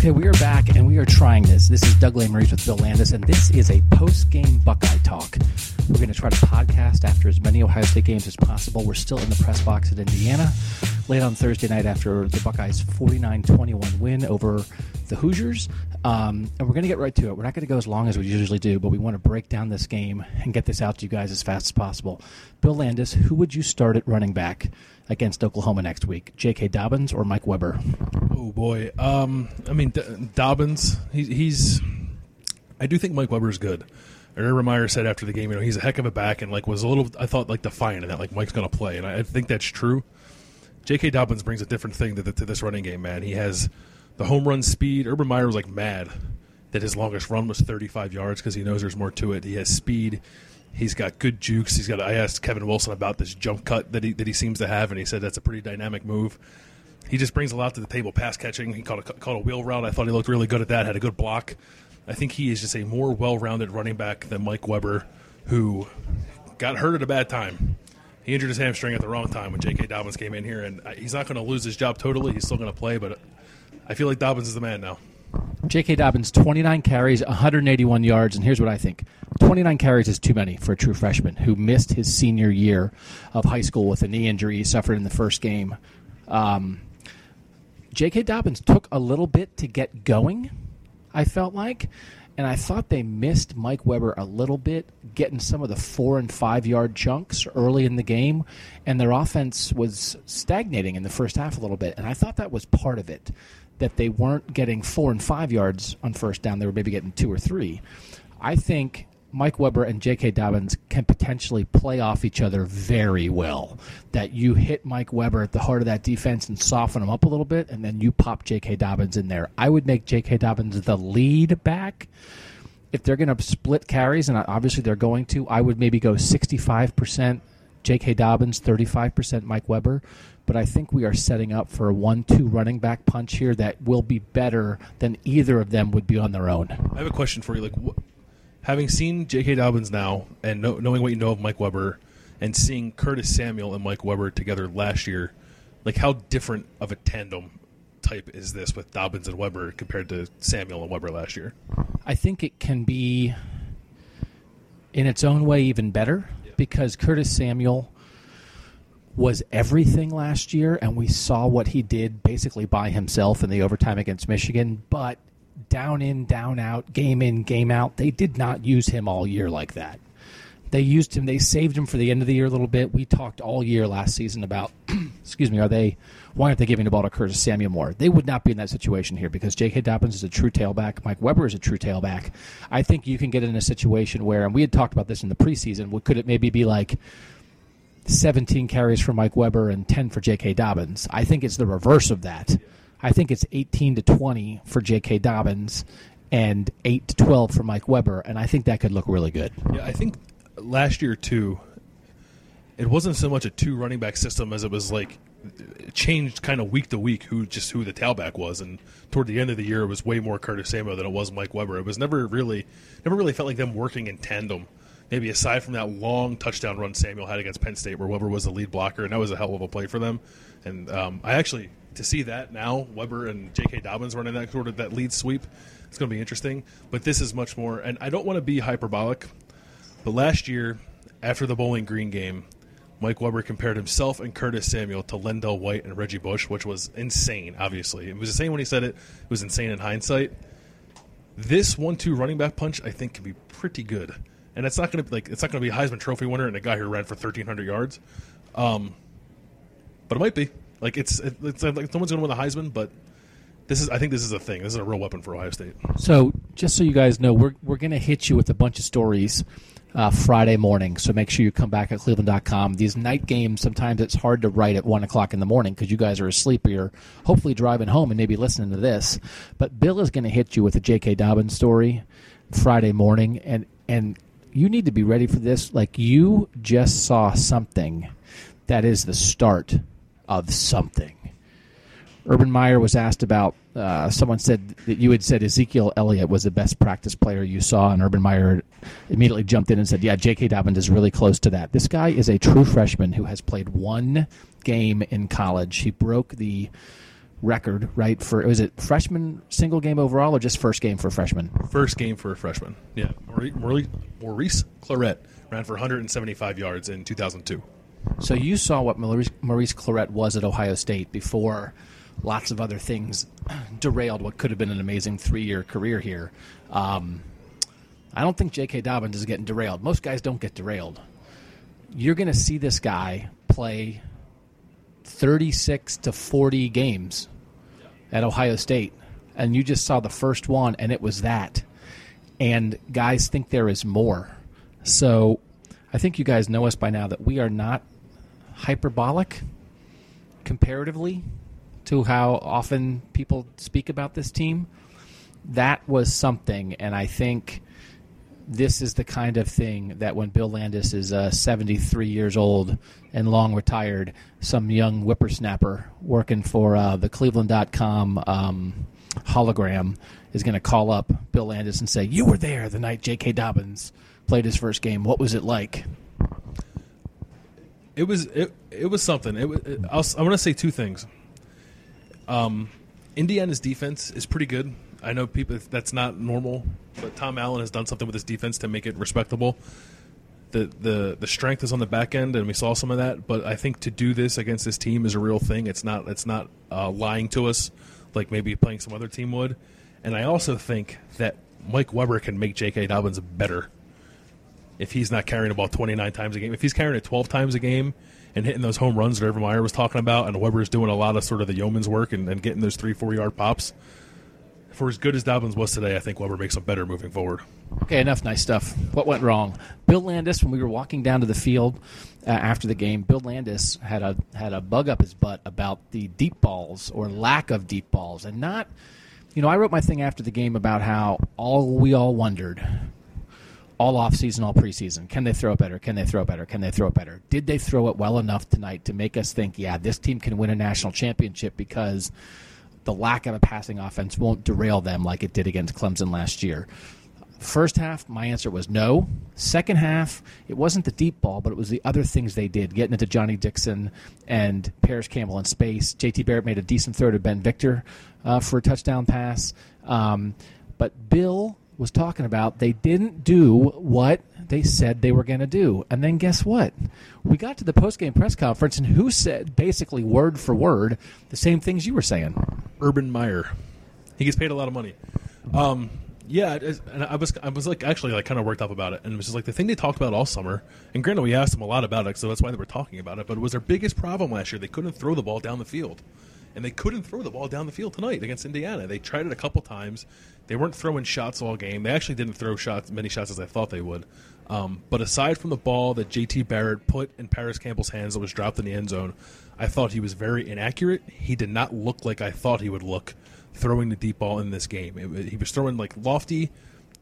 Okay, we are back and we are trying this. This is Doug Lesmerises with Bill Landis, and this is a post-game Buckeye talk. We're going to try to podcast after as many Ohio State games as possible. We're still in the press box at Indiana, late on Thursday night after the Buckeyes' 49-21 win over the Hoosiers. Um, and we're going to get right to it. We're not going to go as long as we usually do, but we want to break down this game and get this out to you guys as fast as possible. Bill Landis, who would you start at running back against Oklahoma next week? J.K. Dobbins or Mike Weber? Oh boy. Um, I mean D- Dobbins. He, he's. I do think Mike Weber is good. Remember Meyer said after the game, you know, he's a heck of a back, and like was a little. I thought like defiant in that, like Mike's going to play, and I, I think that's true. J.K. Dobbins brings a different thing to, the, to this running game, man. He has the home run speed. Urban Meyer was like mad that his longest run was 35 yards because he knows there's more to it. He has speed. He's got good jukes. He's got. I asked Kevin Wilson about this jump cut that he that he seems to have, and he said that's a pretty dynamic move. He just brings a lot to the table. Pass catching. He caught a caught a wheel route. I thought he looked really good at that. Had a good block. I think he is just a more well-rounded running back than Mike Weber, who got hurt at a bad time. He injured his hamstring at the wrong time when J.K. Dobbins came in here, and uh, he's not going to lose his job totally. He's still going to play, but I feel like Dobbins is the man now. J.K. Dobbins, 29 carries, 181 yards, and here's what I think 29 carries is too many for a true freshman who missed his senior year of high school with a knee injury he suffered in the first game. Um, J.K. Dobbins took a little bit to get going, I felt like, and I thought they missed Mike Weber a little bit, getting some of the four and five yard chunks early in the game, and their offense was stagnating in the first half a little bit, and I thought that was part of it that they weren't getting four and five yards on first down. They were maybe getting two or three. I think Mike Weber and J.K. Dobbins can potentially play off each other very well. That you hit Mike Weber at the heart of that defense and soften him up a little bit, and then you pop J.K. Dobbins in there. I would make J.K. Dobbins the lead back. If they're going to split carries, and obviously they're going to, I would maybe go 65% J.K. Dobbins, 35% Mike Weber but I think we are setting up for a one-two running back punch here that will be better than either of them would be on their own. I have a question for you. Like, wh- having seen J.K. Dobbins now, and know, knowing what you know of Mike Weber, and seeing Curtis Samuel and Mike Weber together last year, like how different of a tandem type is this with Dobbins and Weber compared to Samuel and Weber last year? I think it can be, in its own way, even better because Curtis Samuel was everything last year, and we saw what he did basically by himself in the overtime against Michigan. But down in, down out, game in, game out, they did not use him all year like that. They used him. They saved him for the end of the year a little bit. We talked all year last season about, excuse me, are they? Why aren't they giving the ball to Curtis Samuel more? They would not be in that situation here because J.K. Dobbins is a true tailback. Mike Weber is a true tailback. I think you can get in a situation where, and we had talked about this in the preseason. Could it maybe be like 17 carries for Mike Weber and 10 for J.K. Dobbins? I think it's the reverse of that. I think it's 18 to 20 for J.K. Dobbins and 8 to 12 for Mike Weber, and I think that could look really good. Yeah, I think last year too, it wasn't so much a two running back system as it was like it changed kind of week to week who just who the tailback was, and toward the end of the year, it was way more Curtis Samuel than it was Mike Weber. It was never really, never really felt like them working in tandem. Maybe aside from that long touchdown run Samuel had against Penn State, where Weber was the lead blocker, and that was a hell of a play for them. And um, I actually to see that now Weber and J.K. Dobbins running that sort of that lead sweep, it's going to be interesting. But this is much more, and I don't want to be hyperbolic, but last year after the Bowling Green game, Mike Weber compared himself and Curtis Samuel to LenDale White and Reggie Bush, which was insane. Obviously, it was insane when he said it. It was insane in hindsight. This one-two running back punch, I think, can be pretty good. And it's not going to like it's not going to be a Heisman Trophy winner and a guy who ran for 1,300 yards. Um, but it might be. Like it's it's like someone's going to win the Heisman, but this is I think this is a thing. This is a real weapon for Ohio State. So, just so you guys know, we're we're going to hit you with a bunch of stories uh, Friday morning. So make sure you come back at cleveland.com. These night games, sometimes it's hard to write at 1 o'clock in the morning because you guys are asleep or you're hopefully driving home and maybe listening to this. But Bill is going to hit you with a J.K. Dobbins story Friday morning. And, and you need to be ready for this. Like you just saw something that is the start of something. Urban Meyer was asked about. Uh, someone said that you had said Ezekiel Elliott was the best practice player you saw, and Urban Meyer immediately jumped in and said, "Yeah, J.K. Dobbins is really close to that." This guy is a true freshman who has played one game in college. He broke the record, right? For was it freshman single game overall, or just first game for a freshman? First game for a freshman. Yeah, Maurice, Maurice Clarett ran for 175 yards in 2002. So you saw what Maurice, Maurice Clarett was at Ohio State before lots of other things derailed what could have been an amazing three year career here. Um, I don't think J.K. Dobbins is getting derailed. Most guys don't get derailed. You're going to see this guy play 36 to 40 games at Ohio State, and you just saw the first one, and it was that. And guys think there is more. So I think you guys know us by now that we are not hyperbolic comparatively to how often people speak about this team. That was something, and I think this is the kind of thing that when Bill Landis is uh, 73 years old and long retired, some young whippersnapper working for uh, the Cleveland.com um, hologram is going to call up Bill Landis and say, You were there the night J.K. Dobbins played his first game. What was it like? It was it, it was something. It, it i I want to say two things. Um, Indiana's defense is pretty good. I know people that's not normal, but Tom Allen has done something with his defense to make it respectable. The the the strength is on the back end, and we saw some of that. But I think to do this against this team is a real thing. It's not it's not uh, lying to us like maybe playing some other team would. And I also think that Mike Weber can make J.K. Dobbins better if he's not carrying the ball 29 times a game. If he's carrying it 12 times a game and hitting those home runs that Urban Meyer was talking about, and Weber's doing a lot of sort of the yeoman's work and, and getting those three, four yard pops. For as good as Dobbins was today, I think Weber makes him better moving forward. Okay, enough nice stuff. What went wrong? Bill Landis, when we were walking down to the field uh, after the game, Bill Landis had a had a bug up his butt about the deep balls or lack of deep balls, and not. You know, I wrote my thing after the game about how all we all wondered all off season, all preseason. Can they throw it better? Can they throw it better? Can they throw it better? Did they throw it well enough tonight to make us think, yeah, this team can win a national championship because the lack of a passing offense won't derail them like it did against Clemson last year? First half, my answer was no. Second half, it wasn't the deep ball, but it was the other things they did, getting into Johnny Dixon and Parris Campbell in space. JT Barrett made a decent throw to Ben Victor uh, for a touchdown pass. Um, but Bill was talking about they didn't do what they said they were going to do. And then guess what? We got to the post-game press conference, and who said basically word for word the same things you were saying? Urban Meyer. He gets paid a lot of money. Um, yeah, and I was I was like actually like kind of worked up about it, and it was just like the thing they talked about all summer. And granted, we asked them a lot about it, so that's why they were talking about it. But it was their biggest problem last year. They couldn't throw the ball down the field and they couldn't throw the ball down the field tonight against Indiana. They tried it a couple times. They weren't throwing shots all game. They actually didn't throw shots many shots as I thought they would. Um, but aside from the ball that JT Barrett put in Parris Campbell's hands that was dropped in the end zone, I thought he was very inaccurate. He did not look like I thought he would look throwing the deep ball in this game. It, he was throwing like lofty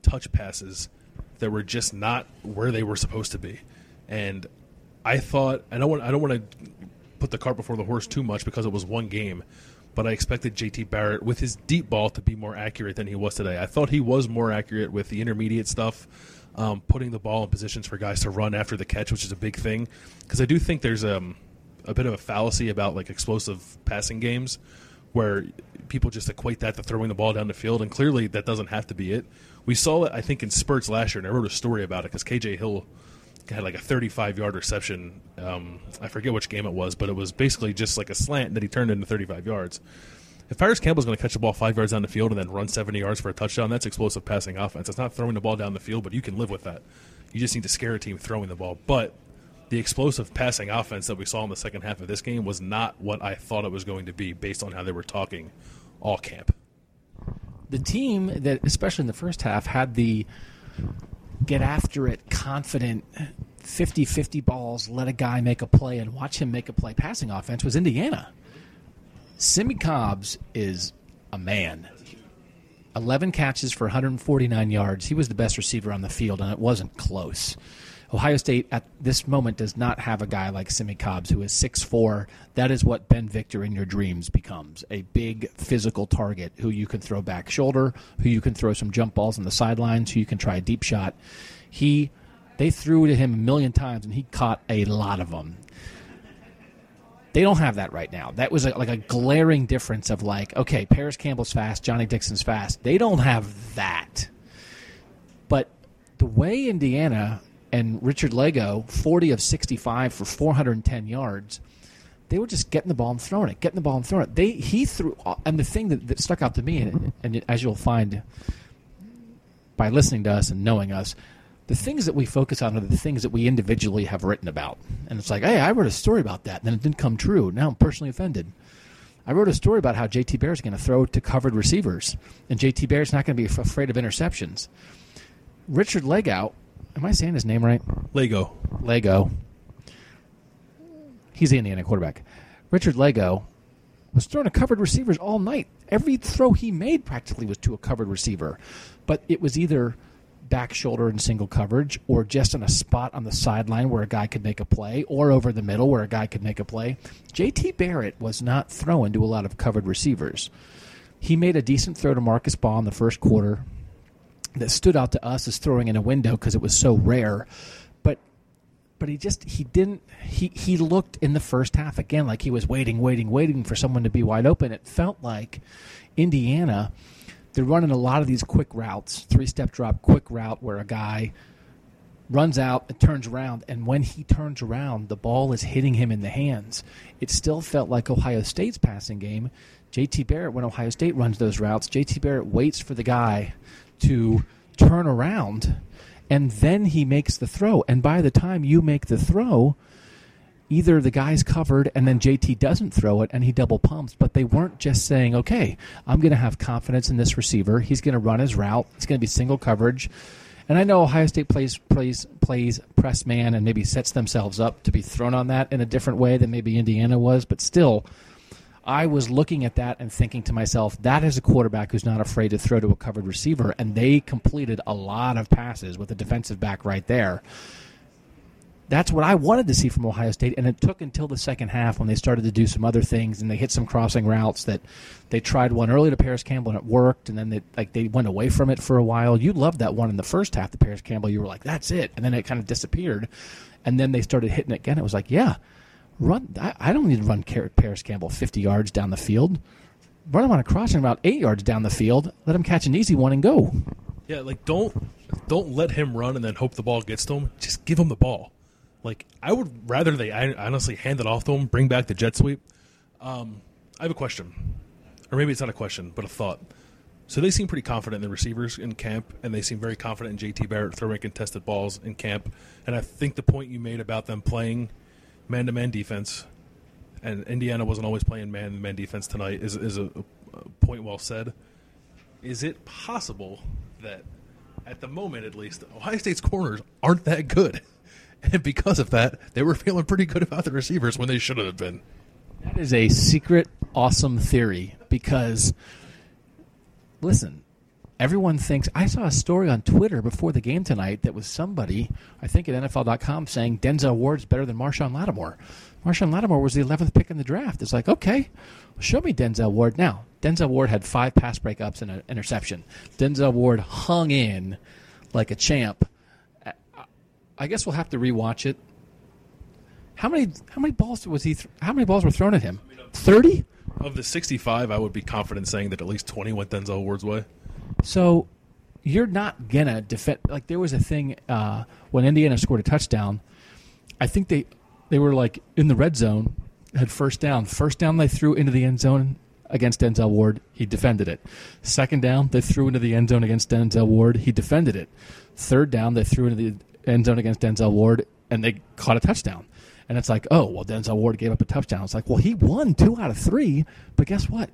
touch passes that were just not where they were supposed to be. And I thought I don't want I don't want to put the cart before the horse too much because it was one game. But I expected JT Barrett with his deep ball to be more accurate than he was today. I thought he was more accurate with the intermediate stuff, um, putting the ball in positions for guys to run after the catch, which is a big thing. Because I do think there's um, a bit of a fallacy about like explosive passing games where people just equate that to throwing the ball down the field, and clearly that doesn't have to be it. We saw it, I think, in spurts last year, and I wrote a story about it because KJ Hill had like a 35 yard reception. Um, I forget which game it was, but it was basically just like a slant that he turned into 35 yards. If Parris Campbell's going to catch the ball five yards down the field and then run 70 yards for a touchdown, that's explosive passing offense. It's not throwing the ball down the field, but you can live with that. You just need to scare a team throwing the ball. But the explosive passing offense that we saw in the second half of this game was not what I thought it was going to be based on how they were talking all camp. The team that, especially in the first half, had the get after it, confident, 50 50 balls, let a guy make a play and watch him make a play passing offense was Indiana. Simmie Cobbs is a man. 11 catches for 149 yards. He was the best receiver on the field, and it wasn't close. Ohio State at this moment does not have a guy like Simmie Cobbs who is 6'4. That is what Ben Victor in your dreams becomes a big physical target who you can throw back shoulder, who you can throw some jump balls on the sidelines, who you can try a deep shot. He they threw to him a million times and he caught a lot of them. They don't have that right now. That was a, like a glaring difference of like, okay, Parris Campbell's fast, Johnny Dixon's fast. They don't have that. But the way Indiana and Richard Lagow, 40 of 65 for 410 yards, they were just getting the ball and throwing it, getting the ball and throwing it. They he threw, and the thing that, that stuck out to me, and, and as you'll find by listening to us and knowing us, the things that we focus on are the things that we individually have written about. And it's like, hey, I wrote a story about that, and then it didn't come true. Now I'm personally offended. I wrote a story about how JT Barrett's going to throw to covered receivers, and JT Barrett's not going to be afraid of interceptions. Richard Lagow, am I saying his name right? Lego. Lego. He's the Indiana quarterback. Richard Lagow was throwing to covered receivers all night. Every throw he made practically was to a covered receiver. But it was either back shoulder and single coverage, or just in a spot on the sideline where a guy could make a play, or over the middle where a guy could make a play. JT Barrett was not throwing to a lot of covered receivers. He made a decent throw to Marcus Baugh in the first quarter that stood out to us as throwing in a window because it was so rare. But but he just he didn't he he looked in the first half again like he was waiting, waiting, waiting for someone to be wide open. It felt like Indiana they're running a lot of these quick routes, three step drop, quick route where a guy runs out and turns around, and when he turns around, the ball is hitting him in the hands. It still felt like Ohio State's passing game. JT Barrett, when Ohio State runs those routes, JT Barrett waits for the guy to turn around, and then he makes the throw. And by the time you make the throw, either the guy's covered and then JT doesn't throw it and he double pumps, but they weren't just saying, okay, I'm going to have confidence in this receiver. He's going to run his route. It's going to be single coverage. And I know Ohio State plays plays plays press man and maybe sets themselves up to be thrown on that in a different way than maybe Indiana was, but still I was looking at that and thinking to myself, that is a quarterback who's not afraid to throw to a covered receiver and they completed a lot of passes with a defensive back right there that's what I wanted to see from Ohio State. And it took until the second half when they started to do some other things and they hit some crossing routes that they tried one early to Parris Campbell and it worked. And then they like they went away from it for a while. You loved that one in the first half, the Parris Campbell. You were like, that's it. And then it kind of disappeared. And then they started hitting it again. It was like, yeah, run. I, I don't need to run Parris Campbell 50 yards down the field. Run him on a crossing route eight yards down the field. Let him catch an easy one and go. Yeah, like don't don't let him run and then hope the ball gets to him. Just give him the ball. Like I would rather they honestly hand it off to him, bring back the jet sweep. Um, I have a question, or maybe it's not a question, but a thought. So they seem pretty confident in the receivers in camp, and they seem very confident in JT Barrett throwing contested balls in camp. And I think the point you made about them playing man-to-man defense, and Indiana wasn't always playing man-to-man defense tonight, is is a, a point well said. Is it possible that, at the moment at least, Ohio State's corners aren't that good? And because of that, they were feeling pretty good about the receivers when they shouldn't have been. That is a secret, awesome theory because, listen, everyone thinks. I saw a story on Twitter before the game tonight that was somebody, I think at NFL.com, saying Denzel Ward's better than Marshon Lattimore. Marshon Lattimore was the 11th pick in the draft. It's like, okay, show me Denzel Ward. Now, Denzel Ward had five pass breakups and an interception. Denzel Ward hung in like a champ I guess we'll have to rewatch it. How many how many balls was he? Th- how many balls were thrown at him? Thirty. Of the sixty-five, I would be confident saying that at least twenty went Denzel Ward's way. So you're not gonna defend. Like there was a thing uh, when Indiana scored a touchdown. I think they they were like in the red zone, had first down. First down they threw into the end zone. against Denzel Ward. He defended it. Second down, they threw into the end zone against Denzel Ward. He defended it. Third down, they threw into the end zone against Denzel Ward, and they caught a touchdown. And it's like, oh, well, Denzel Ward gave up a touchdown. It's like, well, he won two out of three, but guess what?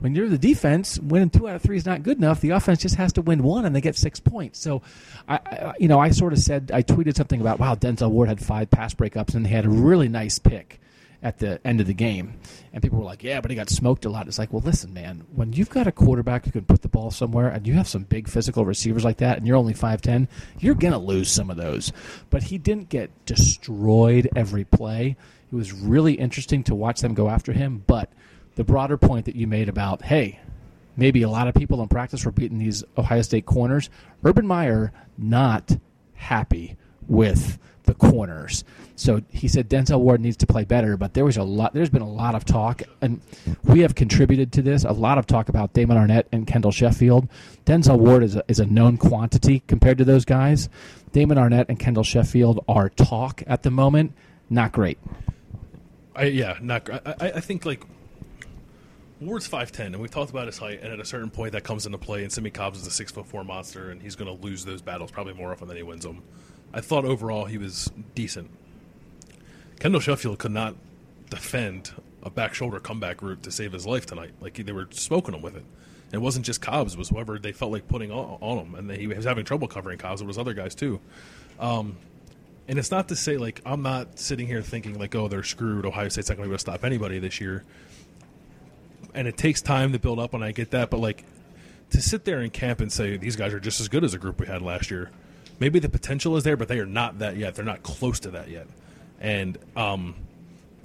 When you're the defense, winning two out of three is not good enough. The offense just has to win one, and they get six points. So, I, I you know, I sort of said, I tweeted something about, wow, Denzel Ward had five pass breakups, and he had a really nice pick at the end of the game. And people were like, yeah, but he got smoked a lot. It's like, well, listen, man, when you've got a quarterback who can put the ball somewhere and you have some big physical receivers like that and you're only 5'10, you're going to lose some of those. But he didn't get destroyed every play. It was really interesting to watch them go after him. But the broader point that you made about, hey, maybe a lot of people in practice were beating these Ohio State corners, Urban Meyer not happy with the corners. So he said Denzel Ward needs to play better, but there was a lot. There's been a lot of talk, and we have contributed to this. A lot of talk about Damon Arnette and Kendall Sheffield. Denzel Ward is a, is a known quantity compared to those guys. Damon Arnette and Kendall Sheffield are talk at the moment. Not great. I, yeah, not. I, I think like Ward's five ten, and we've talked about his height, and at a certain point that comes into play. And Simmie Cobbs is a six foot four monster, and he's going to lose those battles probably more often than he wins them. I thought overall he was decent. Kendall Sheffield could not defend a back shoulder comeback route to save his life tonight. Like they were smoking him with it. And it wasn't just Cobbs; it was whoever they felt like putting on, on him, and he was having trouble covering Cobbs. It was other guys too. Um, and it's not to say like I'm not sitting here thinking like, oh, they're screwed. Ohio State's not going to be able to stop anybody this year. And it takes time to build up, and I get that. But like to sit there in camp and say these guys are just as good as a group we had last year maybe the potential is there, but they are not that yet. They're not close to that yet. And um,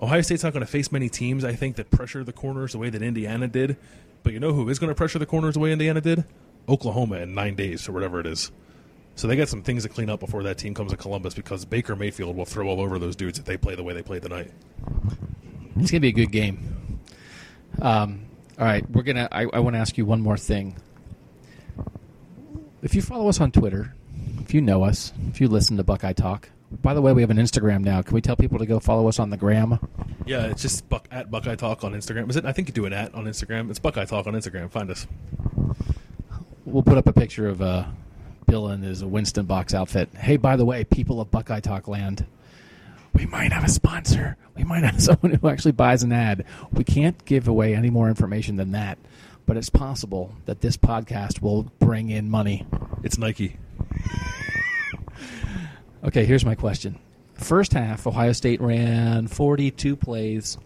Ohio State's not going to face many teams, I think, that pressure the corners the way that Indiana did. But you know who is going to pressure the corners the way Indiana did? Oklahoma in nine days or whatever it is. So they got some things to clean up before that team comes to Columbus because Baker Mayfield will throw all over those dudes if they play the way they played tonight. It's gonna be a good game. Um, all right, we're gonna. I, I want to ask you one more thing. If you follow us on Twitter, if you know us, if you listen to Buckeye Talk, by the way, we have an Instagram now. Can we tell people to go follow us on the gram? Yeah, it's just Buck, at Buckeye Talk on Instagram. Is it? I think you do an at on Instagram. It's Buckeye Talk on Instagram. Find us. We'll put up a picture of uh, Bill in his Winston box outfit. Hey, by the way, people of Buckeye Talk land, we might have a sponsor. We might have someone who actually buys an ad. We can't give away any more information than that, but it's possible that this podcast will bring in money. It's Nike. Okay, here's my question. First half, Ohio State ran 42 plays.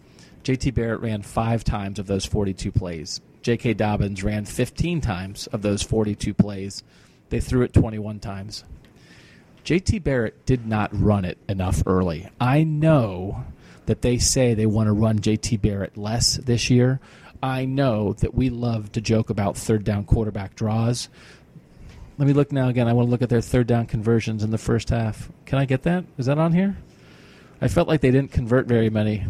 JT Barrett ran five times of those 42 plays. J.K. Dobbins ran 15 times of those 42 plays. They threw it 21 times. JT Barrett did not run it enough early. I know that they say they want to run JT Barrett less this year. I know that we love to joke about third down quarterback draws. Let me look now again. I want to look at their third down conversions in the first half. Can I get that? Is that on here? I felt like they didn't convert very many.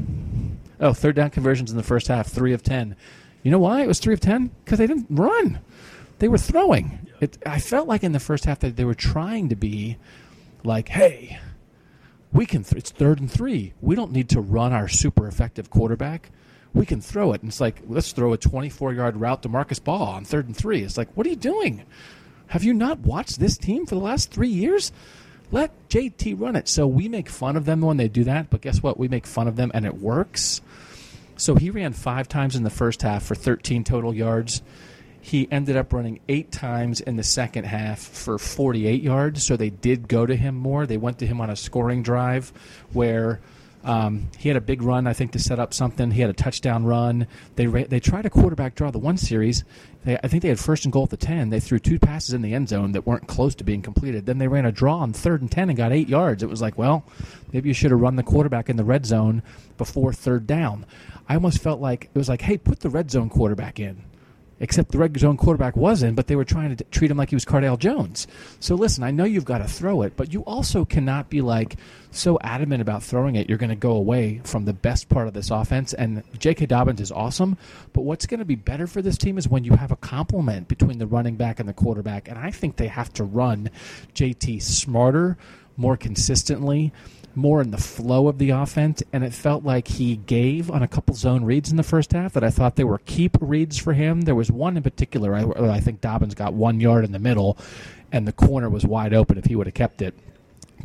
Oh, third down conversions in the first half, three of ten. You know why it was three of ten? Because they didn't run; they were throwing. It, I felt like in the first half that they were trying to be like, "Hey, we can. Th- it's third and three. We don't need to run our super effective quarterback. We can throw it." And it's like, let's throw a 24-yard route to Marcus Baugh on third and three. It's like, what are you doing? Have you not watched this team for the last three years? Let JT run it. So we make fun of them when they do that, but guess what? We make fun of them and it works. So he ran five times in the first half for 13 total yards. He ended up running eight times in the second half for 48 yards. So they did go to him more. They went to him on a scoring drive where um, he had a big run, I think, to set up something. He had a touchdown run. They ra- they tried a quarterback draw the one series. They, I think they had first and goal at the ten. They threw two passes in the end zone that weren't close to being completed. Then they ran a draw on third and ten and got eight yards. It was like, well, maybe you should have run the quarterback in the red zone before third down. I almost felt like it was like, hey, put the red zone quarterback in except the red zone quarterback wasn't, but they were trying to treat him like he was Cardale Jones. So listen, I know you've got to throw it, but you also cannot be like so adamant about throwing it, you're going to go away from the best part of this offense. And J.K. Dobbins is awesome, but what's going to be better for this team is when you have a complement between the running back and the quarterback. And I think they have to run JT smarter, more consistently. more in the flow of the offense, and it felt like he gave on a couple zone reads in the first half that I thought they were keep reads for him. There was one in particular, I, I think Dobbins got one yard in the middle, and the corner was wide open if he would have kept it.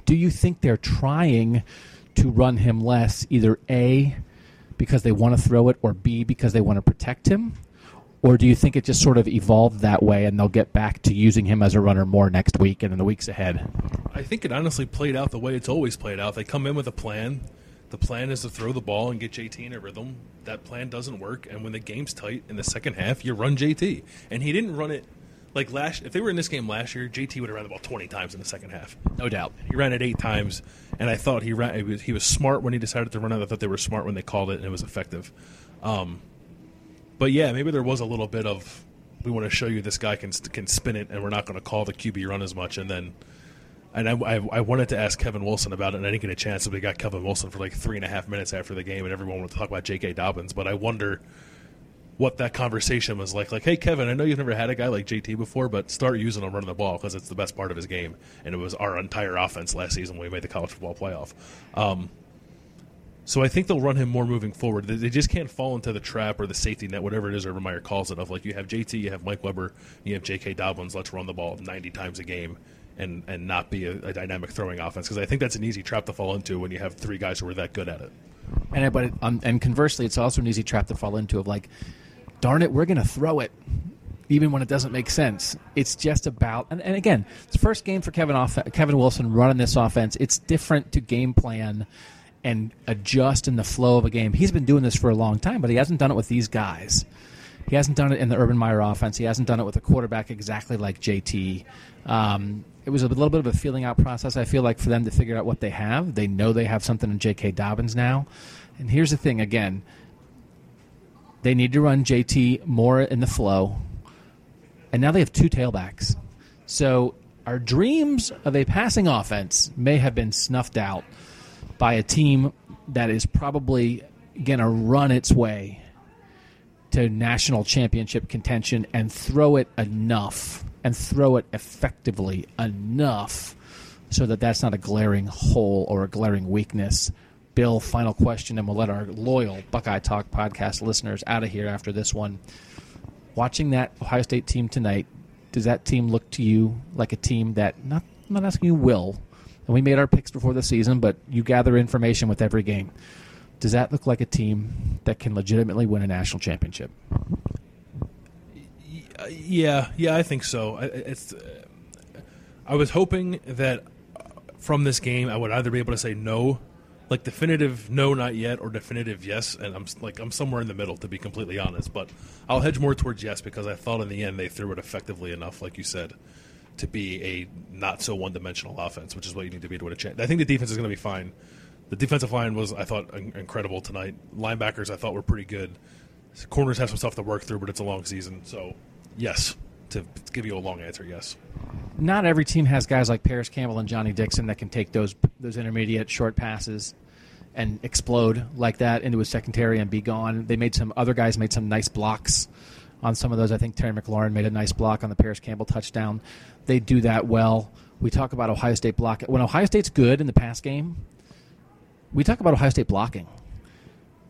Do you think they're trying to run him less, either A, because they want to throw it, or B, because they want to protect him? Or do you think it just sort of evolved that way and they'll get back to using him as a runner more next week and in the weeks ahead? I think it honestly played out the way it's always played out. They come in with a plan. The plan is to throw the ball and get JT in a rhythm. That plan doesn't work, and when the game's tight in the second half, you run JT. And he didn't run it like last. If they were in this game last year, JT would have ran the ball twenty times in the second half. No doubt. He ran it eight times, and I thought he ran. He was, he was smart when he decided to run it. I thought they were smart when they called it, and it was effective. Um, but yeah, maybe there was a little bit of we want to show you this guy can can spin it, and we're not going to call the QB run as much. And then, and I, I, I wanted to ask Kevin Wilson about it, and I didn't get a chance. So we got Kevin Wilson for like three and a half minutes after the game, and everyone wanted to talk about J.K. Dobbins. But I wonder what that conversation was like. Like, hey, Kevin, I know you've never had a guy like JT before, but start using him running the ball because it's the best part of his game, and it was our entire offense last season when we made the college football playoff. Um, so I think they'll run him more moving forward. They just can't fall into the trap or the safety net, whatever it is Urban Meyer calls it, of like you have JT, you have Mike Weber, you have J.K. Dobbins. Let's run the ball 90 times a game and and not be a, a dynamic throwing offense because I think that's an easy trap to fall into when you have three guys who are that good at it. And but it, um, and conversely, it's also an easy trap to fall into of like, darn it, we're going to throw it. Even when it doesn't make sense, it's just about and, and again, it's first game for Kevin off, Kevin Wilson running this offense. It's different to game plan and adjust in the flow of a game. He's been doing this for a long time, but he hasn't done it with these guys. He hasn't done it in the Urban Meyer offense. He hasn't done it with a quarterback exactly like JT. Um, it was a little bit of a feeling out process. I feel like for them to figure out what they have, they know they have something in J.K. Dobbins now. And here's the thing: again, they need to run JT more in the flow, and now they have two tailbacks. So our dreams of a passing offense may have been snuffed out by a team that is probably going to run its way to national championship contention and throw it enough and throw it effectively enough so that that's not a glaring hole or a glaring weakness. Bill, final question, and we'll let our loyal Buckeye Talk podcast listeners out of here after this one. Watching that Ohio State team tonight, does that team look to you like a team that, not, I'm not asking you will, and we made our picks before the season, but you gather information with every game. Does that look like a team that can legitimately win a national championship? Yeah, yeah, I think so. It's. I was hoping that from this game, I would either be able to say no, like definitive no, not yet, or definitive yes, and I'm like I'm somewhere in the middle to be completely honest. But I'll hedge more towards yes because I thought in the end they threw it effectively enough, like you said, to be a not so one dimensional offense, which is what you need to be to win a chance. I think the defense is going to be fine. The defensive line was, I thought, incredible tonight. Linebackers, I thought, were pretty good. Corners have some stuff to work through, but it's a long season. So, yes, to give you a long answer, yes. Not every team has guys like Parris Campbell and Johnny Dixon that can take those those intermediate short passes and explode like that into a secondary and be gone. They made some other guys made some nice blocks on some of those. I think Terry McLaurin made a nice block on the Parris Campbell touchdown. They do that well. We talk about Ohio State block when Ohio State's good in the pass game. We talk about Ohio State blocking.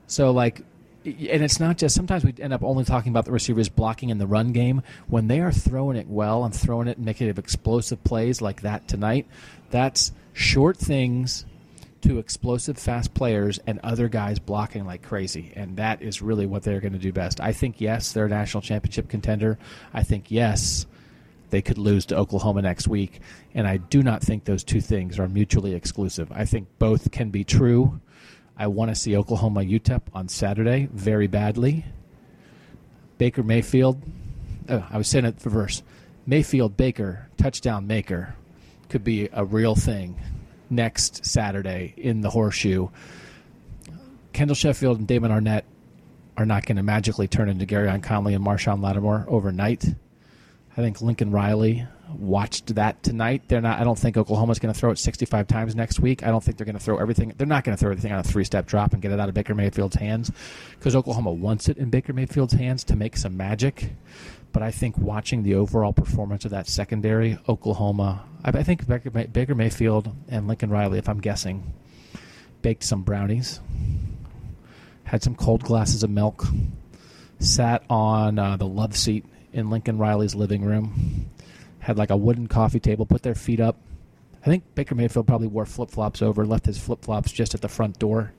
So like and it's not just sometimes we end up only talking about the receivers blocking in the run game when they are throwing it well and throwing it and making it explosive plays like that tonight that's short things to explosive fast players and other guys blocking like crazy. And that is really what they're going to do best. I think yes they're a national championship contender. I think yes they could lose to oklahoma next week. And i do not think those two things are mutually exclusive. I think both can be true. I want to see Oklahoma UTEP on Saturday very badly. Baker Mayfield, oh, I was saying it the verse. Mayfield Baker touchdown maker could be a real thing next Saturday in the horseshoe. Kendall Sheffield and Damon Arnette are not going to magically turn into Gareon Conley and Marshon Lattimore overnight. I think Lincoln Riley watched that tonight. They're not. I don't think Oklahoma's going to throw it 65 times next week. I don't think they're going to throw everything. They're not going to throw everything on a three-step drop and get it out of Baker Mayfield's hands because Oklahoma wants it in Baker Mayfield's hands to make some magic. But I think watching the overall performance of that secondary, Oklahoma, I, I think Baker, Baker Mayfield and Lincoln Riley, if I'm guessing, baked some brownies, had some cold glasses of milk, sat on uh, the love seat in Lincoln Riley's living room, had like a wooden coffee table, put their feet up. I think Baker Mayfield probably wore flip flops over, left his flip flops just at the front door,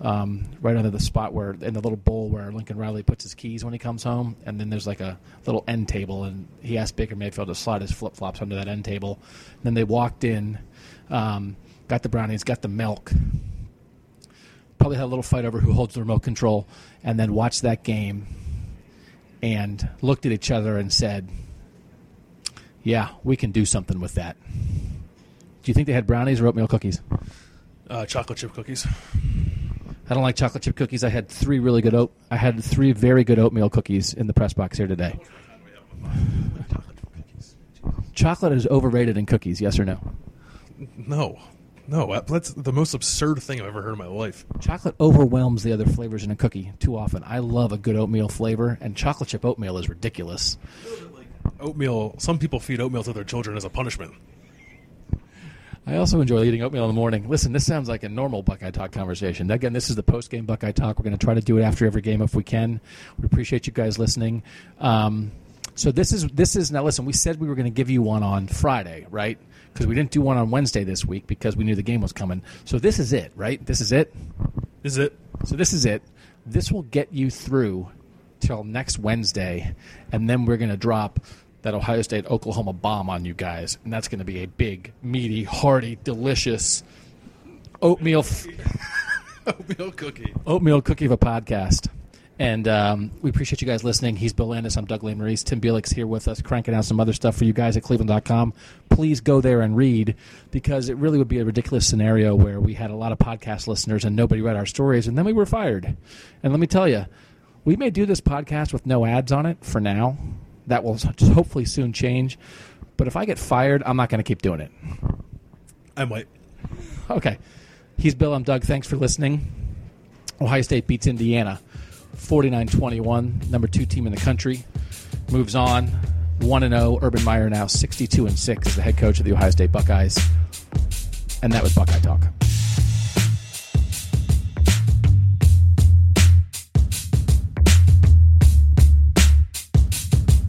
um, right under the spot where, in the little bowl where Lincoln Riley puts his keys when he comes home. And then there's like a little end table, and he asked Baker Mayfield to slide his flip flops under that end table. And then they walked in, um, got the brownies, got the milk, probably had a little fight over who holds the remote control, and then watched that game and looked at each other and said, "Yeah, we can do something with that." Do you think they had brownies or oatmeal cookies? Uh, chocolate chip cookies. I don't like chocolate chip cookies. I had three really good oat. I had three very good oatmeal cookies in the press box here today. Chocolate is overrated in cookies. Yes or no? No, no, uh, that's the most absurd thing I've ever heard in my life. Chocolate overwhelms the other flavors in a cookie too often. I love a good oatmeal flavor, and chocolate chip oatmeal is ridiculous. Oatmeal. Some people feed oatmeal to their children as a punishment. I also enjoy eating oatmeal in the morning. Listen, this sounds like a normal Buckeye Talk conversation. Again, this is the post game Buckeye Talk. We're going to try to do it after every game if we can. We appreciate you guys listening. Um, so this is this is now. Listen, we said we were going to give you one on Friday, right? Because we didn't do one on Wednesday this week because we knew the game was coming. So this is it, right? This is it. Is it? So this is it. This will get you through till next Wednesday, and then we're going to drop that Ohio State Oklahoma bomb on you guys, and that's going to be a big, meaty, hearty, delicious oatmeal f- Oatmeal cookie. oatmeal cookie of a podcast. And um, we appreciate you guys listening. He's Bill Landis. I'm Doug Maurice. Tim Bielik's here with us, cranking out some other stuff for you guys at cleveland.com. Please go there and read because it really would be a ridiculous scenario where we had a lot of podcast listeners and nobody read our stories, and then we were fired. And let me tell you, we may do this podcast with no ads on it for now. That will hopefully soon change. But if I get fired, I'm not going to keep doing it. I might. Okay. He's Bill. I'm Doug. Thanks for listening. Ohio State beats Indiana 49 21, number two team in the country. Moves on 1 0. Urban Meyer now 62 and 6 as the head coach of the Ohio State Buckeyes. And that was Buckeye Talk.